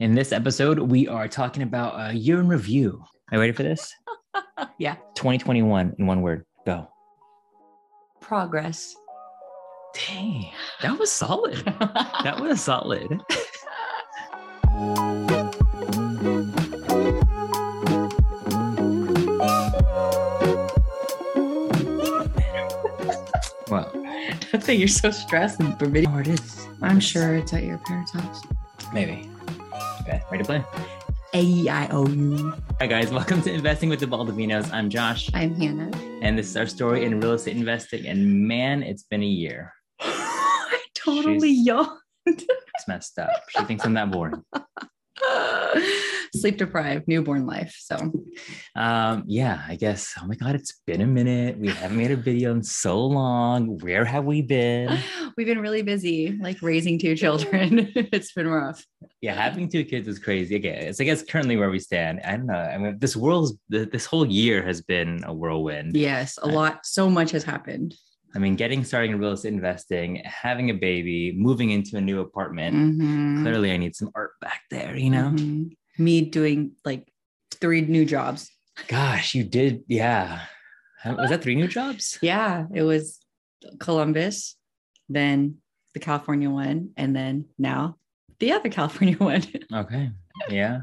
In this episode, we are talking about a year in review. Are you ready for this? Yeah. 2021 in one word. Go. Progress. Dang, that was solid. that was solid. Well, I think you're so stressed and forbidden. Oh, it is. I'm sure it's at your parents' house. maybe. Okay, ready to play? A I O U. Hi guys, welcome to Investing with the Baldovinos. I'm Josh, I'm Hannah. and this is our story in real estate investing. And man, it's been a year. I totally She's- yawned. It's messed up. She thinks I'm that boring. Sleep deprived, newborn life. So Um, yeah, I guess. Oh my god, it's been a minute. We haven't made a video in so long. Where have we been? we've been really busy, like raising two children. it's been rough. Yeah, having two kids is crazy. Okay, it's I guess currently where we stand. I don't know. I mean, this world's this whole year has been a whirlwind. Yes, a lot. So much has happened. I mean, getting started in real estate investing, having a baby, moving into a new apartment. Mhm. Clearly, I need some art back there. You know, Mhm. me doing like three new jobs. gosh, you did. Yeah, was that three new jobs? Yeah, it was Columbus, then the California one, and then now the other California one. Okay. Yeah.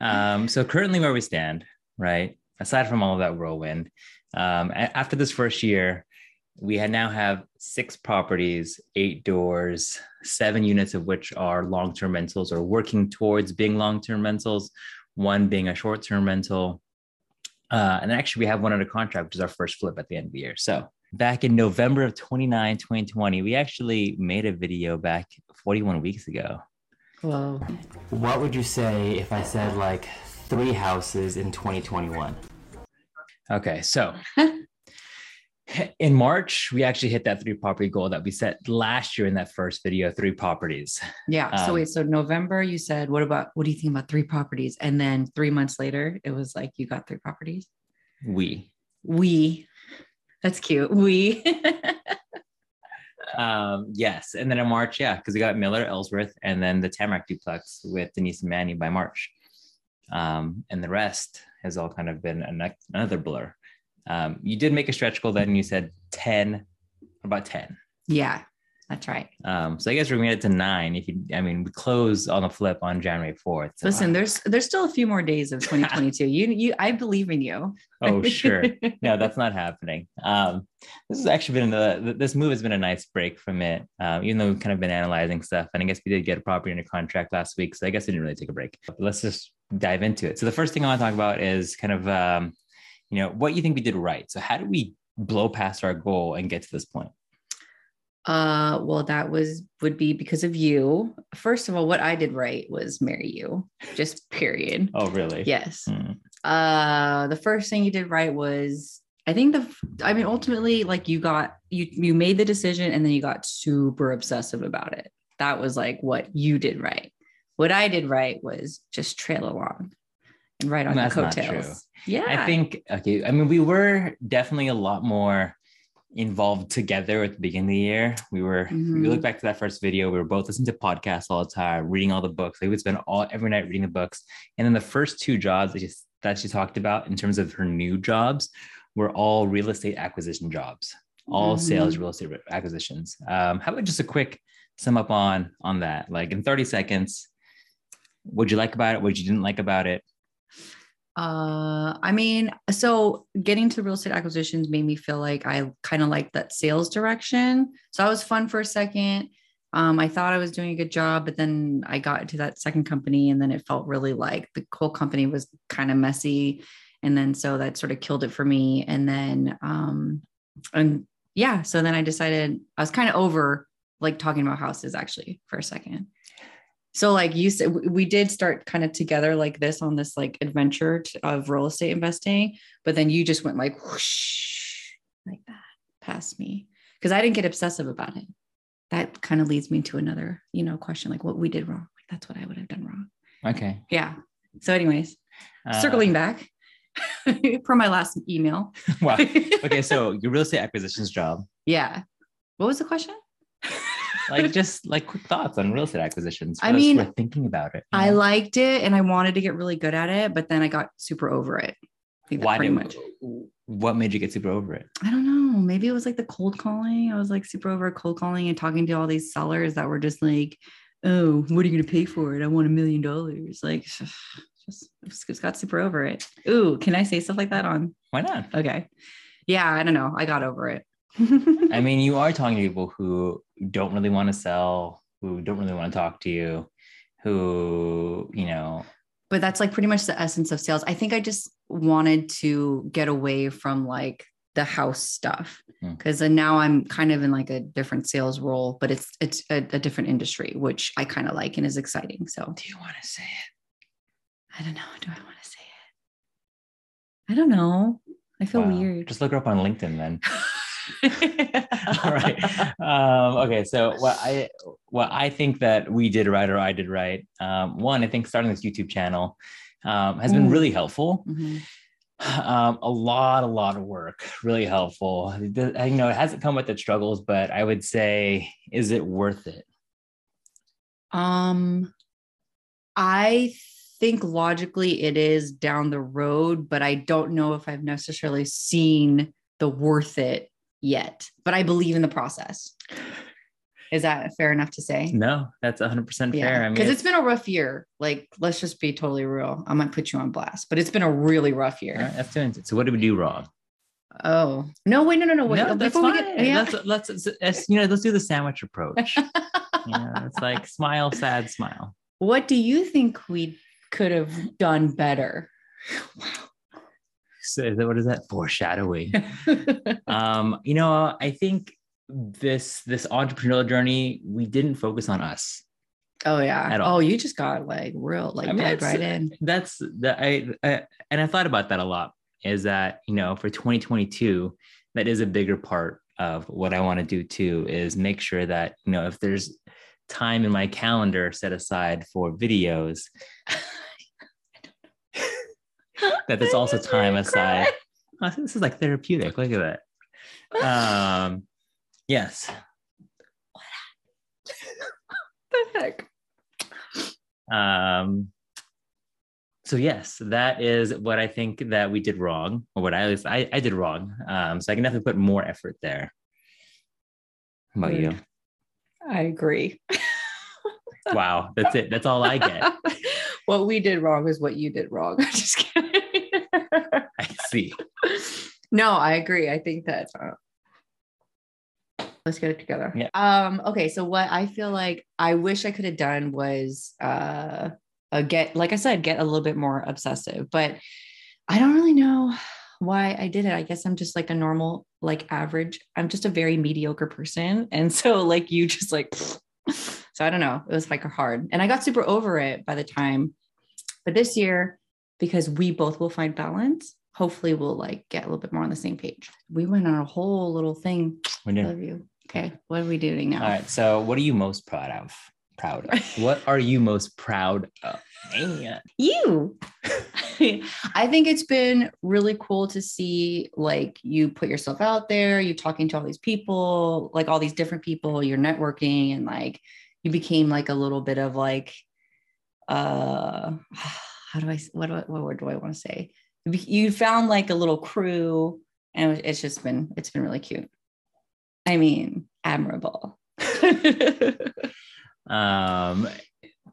Um, so currently where we stand, right? Aside from all of that whirlwind, um, after this first year, we had now have six properties, eight doors, seven units of which are long-term rentals or working towards being long-term rentals, one being a short-term rental. Uh, and actually we have one under contract, which is our first flip at the end of the year. So back in November of 29, 2020, we actually made a video back 41 weeks ago Whoa. what would you say if I said like three houses in 2021? Okay, so in March, we actually hit that three property goal that we set last year in that first video, three properties. Yeah. so Um, wait, so November you said, what about what do you think about three properties? And then three months later, it was like you got three properties. We. We that's cute. We Um, yes. And then in March, yeah, because we got Miller, Ellsworth, and then the Tamarack duplex with Denise and Manny by March. Um, and the rest has all kind of been an- another blur. Um, you did make a stretch goal then, you said 10, about 10. yeah, that's right. Um, so I guess we're gonna get to nine. If you, I mean, we close on the flip on January fourth. So, Listen, uh, there's there's still a few more days of 2022. you you I believe in you. oh sure, no, that's not happening. Um, this has actually been the this move has been a nice break from it. Um, even though we've kind of been analyzing stuff, and I guess we did get a property under contract last week, so I guess I didn't really take a break. But let's just dive into it. So the first thing I want to talk about is kind of um, you know what you think we did right. So how did we blow past our goal and get to this point? Uh, well, that was would be because of you. First of all, what I did right was marry you. Just period. Oh really? Yes. Hmm. Uh, the first thing you did right was I think the I mean ultimately like you got you you made the decision and then you got super obsessive about it. That was like what you did right. What I did right was just trail along ride on That's true. coattails. Yeah. I think okay. I mean, we were definitely a lot more involved together at the beginning of the year. We were. We Mhm. look back to that first video. We were both listening to podcasts all the time, reading all the books. We would spend all every night reading the books. And then the first two jobs that she that she talked about in terms of her new jobs were all real estate acquisition jobs, all Mhm. sales real estate acquisitions. Um, how about just a quick sum up on on that, like in thirty seconds? What you like about it? What you didn't like about it? Uh, I mean, so getting to real estate acquisitions made me feel like I kind of like that sales direction. So I was fun for a second. Um, I thought I was doing a good job, but then I got into that second company, and then it felt really like the whole company was kind of messy, and then so that sort of killed it for me. And then, um, and yeah, so then I decided I was kind of over like talking about houses actually for a second. So like you said, we- did start kind of together like this on this like adventure of real estate investing, but then you just went like whoosh, like that past me because I didn't get obsessive about it. That kind of leads me to another, you know, question like what we did wrong. Like that's what I would have done wrong. Okay. Yeah. So, anyways, Uh, circling back from my last email. wow. Okay, so your real estate acquisitions job. yeah. What was the question? Like just like quick thoughts on real estate acquisitions. I mean, we're thinking about it. I know? liked it and I wanted to get really good at it, but then I got super over it. Why pretty did much. what made you get super over it? I don't know. Maybe it was like the cold calling. I was like super over cold calling and talking to all these sellers that were just like, "Oh, what are you going to pay for it? I want a million dollars." Like, just just got super over it. Ooh, can I say stuff like that on? Why not? Okay, yeah, I don't know. I got over it. I mean, you are talking to people who don't really want to sell, who don't really want to talk to you, who, you know, but that's like pretty much the essence of sales. I think I just wanted to get away from like the house stuff Hmm. because then now I'm kind of in like a different sales role, but it's it's a, a different industry, which I kind of like and is exciting. So do you want to say it? I don't know. Do I want to say it? I don't know. I feel Wow. weird. Just look her up on LinkedIn then. All right. Um, okay. So what I what I think that we did right or I did right. Um, one, I think starting this YouTube channel um, has been Mm. really helpful. Mhm. Um, a lot, a lot of work, really helpful. The- I know it hasn't come with its struggles, but I would say, is it worth it? Um, I think logically it is down the road, but I don't know if I've necessarily seen the worth it yet. But I believe in the process. Is that fair enough to say? No, that's 100% fair. I mean, because it's been a rough year. Like, let's just be totally real. I might put you on blast, but it's been a really rough year. all right, that's doing it. So what did we do wrong? Oh no! Wait, no, no, no. Wait. no, that's fine. get, yeah. Let's, let's, let's, let's, you know, let's do the sandwich approach. you know, it's like smile, sad, smile. what do you think we could have done better? So what is that foreshadowing? um, you know, I think this this entrepreneurial journey, we didn't focus on us. oh yeah. Oh, you just got like real, like I mean, dead right in. That's that I, I and I thought about that a lot. Is that you know for 2022, that is a bigger part of what I want to do too. Is make sure that you know if there's time in my calendar set aside for videos, that there's also time aside. Oh, this is like therapeutic. Look at that. Um, yes. What the heck? Um, so yes, that is what I think that we did wrong, or what I at least I, I did wrong. Um, so I can definitely put more effort there. How about you? I agree. Wow, that's it. That's all I get. what we did wrong is what you did wrong. I'm just kidding. I see. No, I agree. I think that uh, let's get it together. Yeah. Um, okay, so what I feel like I wish I could have done was uh, uh get like I said, get a little bit more obsessive, but I don't really know why I did it. I guess I'm just like a normal, like average. I'm just a very mediocre person. And so like you just like so I don't know. It was like hard. And I got super over it by the time. But this year, because we both will find balance, hopefully we'll like get a little bit more on the same page. We went on a whole little thing. We I did. love you. Okay. What are we doing now? All right. So, what are you most proud of? Proud of? what are you most proud of? Man. you i think it's been really cool to see like you put yourself out there You're talking to all these people like all these different people you're networking and like you became like a little bit of like uh how do i what do I, what word do i want to say You found like a little crew and it's just been it's been really cute. I mean admirable. Um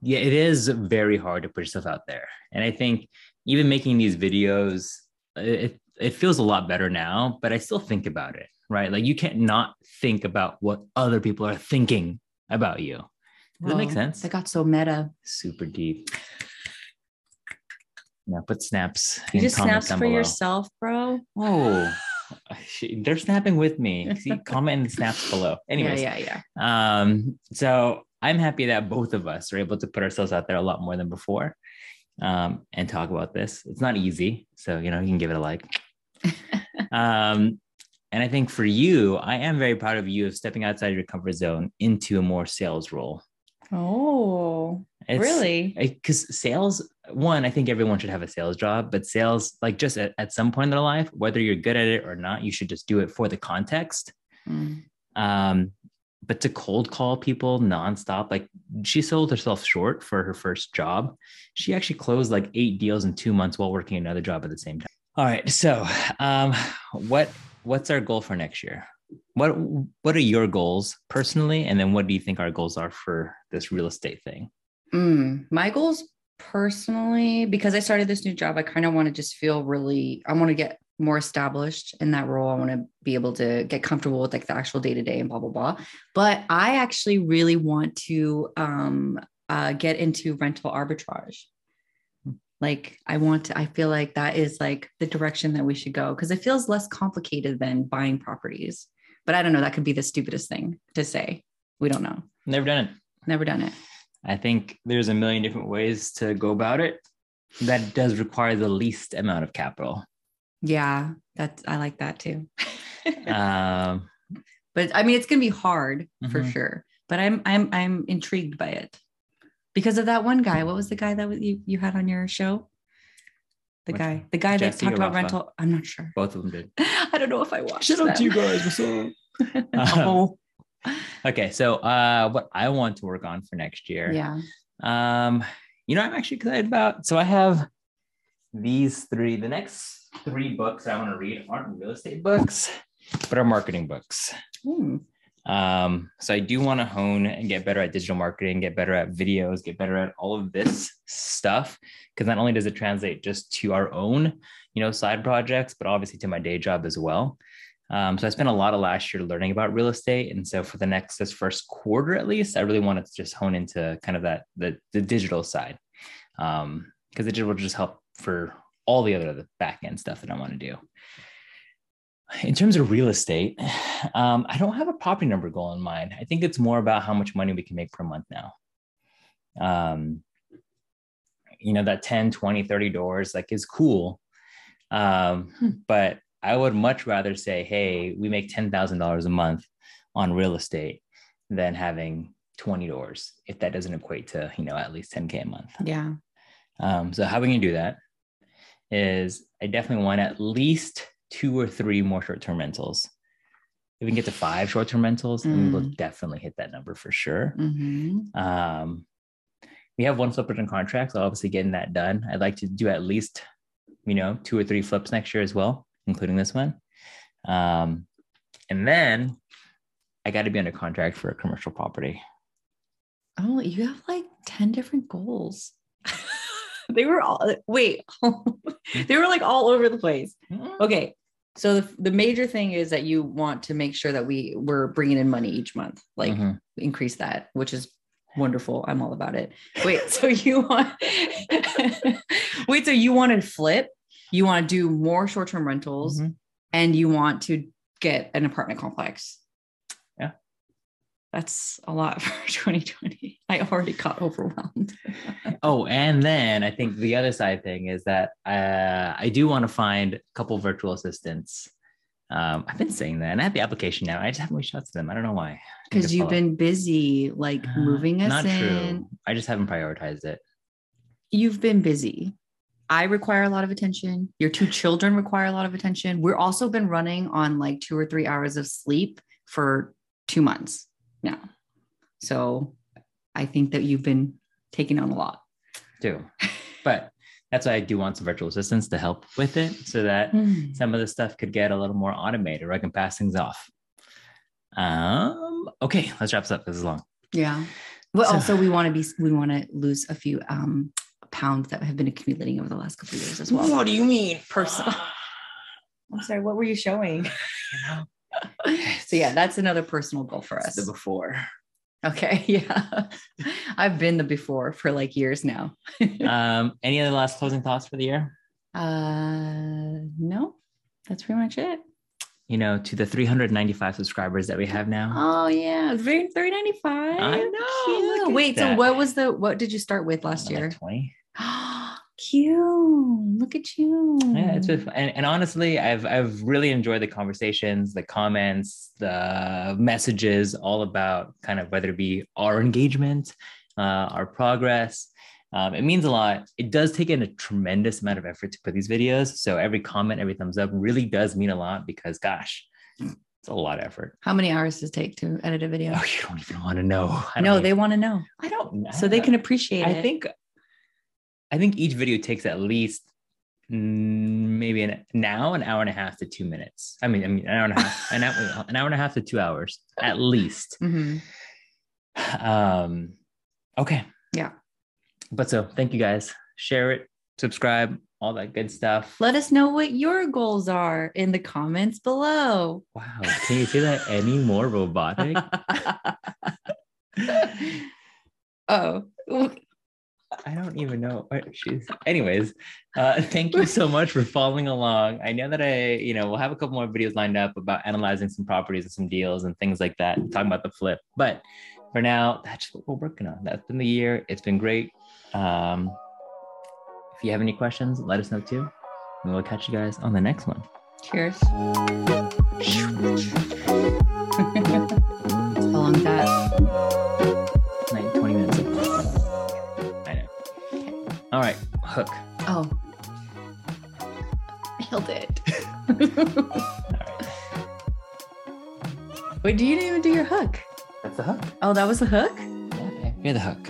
yeah it is very hard to put yourself out there. And i think even making these videos it, it feels a lot better now but i still think about it right? Like you can't not think about what other people are thinking about you. Does that make sense? that got so meta. Super deep yeah put snaps you just snaps for below. yourself bro oh they're snapping with me see comment the snaps below anyways yeah yeah yeah um, so I'm happy that both of us are able to put ourselves out there a lot more than before um, and talk about this. It's not easy. So, you know, you can give it a like. um, and I think for you, I am very proud of you of stepping outside your comfort zone into a more sales role. Oh, It's, really? Because sales, one, I think everyone should have a sales job, but sales, like just at, at some point in their life, whether you're good at it or not, you should just do it for the context Mm. um, but to cold call people nonstop, like she sold herself short for her first job. She actually closed like eight deals in two months while working another job at the same time. All right. So um what what's our goal for next year? What what are your goals personally? And then what do you think our goals are for this real estate thing? Mm, my goals personally, because I started this new job, I kind of want to just feel really, I want to get more established in that role. I want to be able to get comfortable with like the actual day to day and blah, blah, blah. But I actually really want to um, uh, get into rental arbitrage. Like, I want to, I feel like that is like the direction that we should go because it feels less complicated than buying properties. But I don't know. That could be the stupidest thing to say. We don't know. Never done it. Never done it. I think there's a million different ways to go about it. That does require the least amount of capital. Yeah, that's I like that too. Um, but I mean, it's gonna be hard for Mhm. sure. But I'm I'm I'm intrigued by it because of that one guy. What was the guy that you you had on your show? The Which guy, one? the guy that talked about Rafa? rental. I'm not sure. both of them did. I don't know if I watched. Shout out to you guys. What's up? oh, Okay, so uh, what I want to work on for next year. yeah. Um, you know, I'm actually excited about. So I have these three. The next three books I want to read aren't real estate books, but are marketing books. Hmm. Um, so I do want to hone and get better at digital marketing, get better at videos, get better at all of this stuff. Because not only does it translate just to our own, you know, side projects, but obviously to my day job as well. Um, so I spent a lot of last year learning about real estate, and so for the next this first quarter at least, I really wanted to just hone into kind of that the the digital side, um, because the digital will just help for all the other the back end stuff that I want to do. In terms of real estate, um, I don't have a property number goal in mind. I think it's more about how much money we can make per month now. Um, you know, that 10, 20, 30 doors like is cool. Um, Hmm. but I would much rather say, hey, we make $10,000 a month on real estate than having 20 doors if that doesn't equate to, you know, at least 10K a month. Yeah. Um, so how we can do that is I definitely want at least two or three more short-term rentals. If we can get to five short-term rentals, then we will definitely hit that number for sure. hmm Um, we have one flip in contract, so obviously getting that done. I'd like to do at least, you know, two or three flips next year as well, including this one. Um, and then I got to be under contract for a commercial property. Oh, you have like 10 different goals. they were all, wait, they were like all over the place. Okay. So the, the major thing is that you want to make sure that we we're bringing in money each month, like Mhm. increase that, which is wonderful. I'm all about it. Wait, so you want, wait, so you want to flip, you want to do more short-term rentals Mhm. and you want to get an apartment complex. Yeah. That's a lot for 2020. I already got overwhelmed. Oh, and then I think the other side thing is that uh, I do want to find a couple virtual assistants. Um, I've been saying that, and I have the application now. I just haven't reached out to them. I don't know why. I need to Because you've been busy like Uh, moving us Not in. true. I just haven't prioritized it. You've been busy. I require a lot of attention. Your two children require a lot of attention. We're also been running on like two or three hours of sleep for two months now. So I think that you've been taking on a lot. too. But that's why I do want some virtual assistants to help with it so that some of the stuff could get a little more automated or I can pass things off. Um, okay, let's wrap this up. This is long. Yeah. Well, So- also we want to be we want to lose a few um pounds that have been accumulating over the last couple of years as well. What do you mean? Personal. I'm sorry, what were you showing? So yeah, that's another personal goal for us. the before. Okay, yeah. I've been the before for like years now. Um, any other last closing thoughts for the year? Uh no, that's pretty much it. You know, to the 395 subscribers that we have now. Oh yeah, three three ninety five. I know, look at Wait, so what was the what did you start with last Like year? 20. Cute. Look at you. Yeah, it's been fun. And, and honestly, I've I've really enjoyed the conversations, the comments, the messages, all about kind of whether it be our engagement, uh, our progress. Um, it means a lot. It does take in a tremendous amount of effort to put these videos. So every comment, every thumbs up really does mean a lot because, gosh, It's a lot of effort. How many hours does it take to edit a video? Oh, you don't even want to know. I no, even- they want to know I don't. So they can appreciate I it. think. I think each video takes at least mm, maybe an now an hour and a half to two minutes. I mean, I mean an hour and a half, an hour, an hour and a half to two hours at least. Mhm. Um, okay. Yeah. But so thank you guys. Share it, subscribe, all that good stuff. Let us know what your goals are in the comments below. Wow. Can you say that any more robotic? oh, I don't even know. She's anyways. Uh, thank you so much for following along. I know that I, you know, we'll have a couple more videos lined up about analyzing some properties and some deals and things like that, talking about the flip. But for now, that's what we're working on. That's been the year. It's been great. Um, if you have any questions, let us know too. And we'll catch you guys on the next one. cheers. How long that? Like 20 minutes. I know. All right, hook. Oh, nailed it. All right. Wait, do you didn't even do your hook? That's the hook. Oh, that was the hook. Yeah. You're the hook.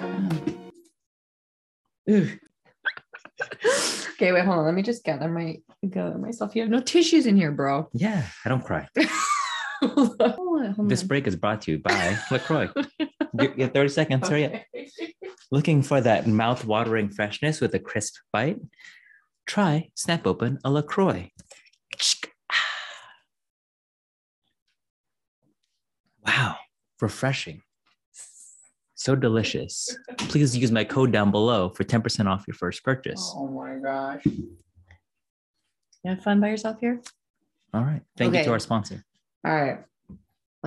Okay, wait, hold on. Let me just gather my gather myself. You have no tissues in here, bro. Yeah, I don't cry. hold on, hold This on. break is brought to you by LaCroix. You you have 30 seconds. Hurry up. Looking for that mouth-watering freshness with a crisp bite? Try Snap Open a LaCroix. Wow, refreshing. So delicious. Please use my code down below for 10% off your first purchase. Oh my gosh. You have fun by yourself here? All right. Thank you to our sponsor. All right.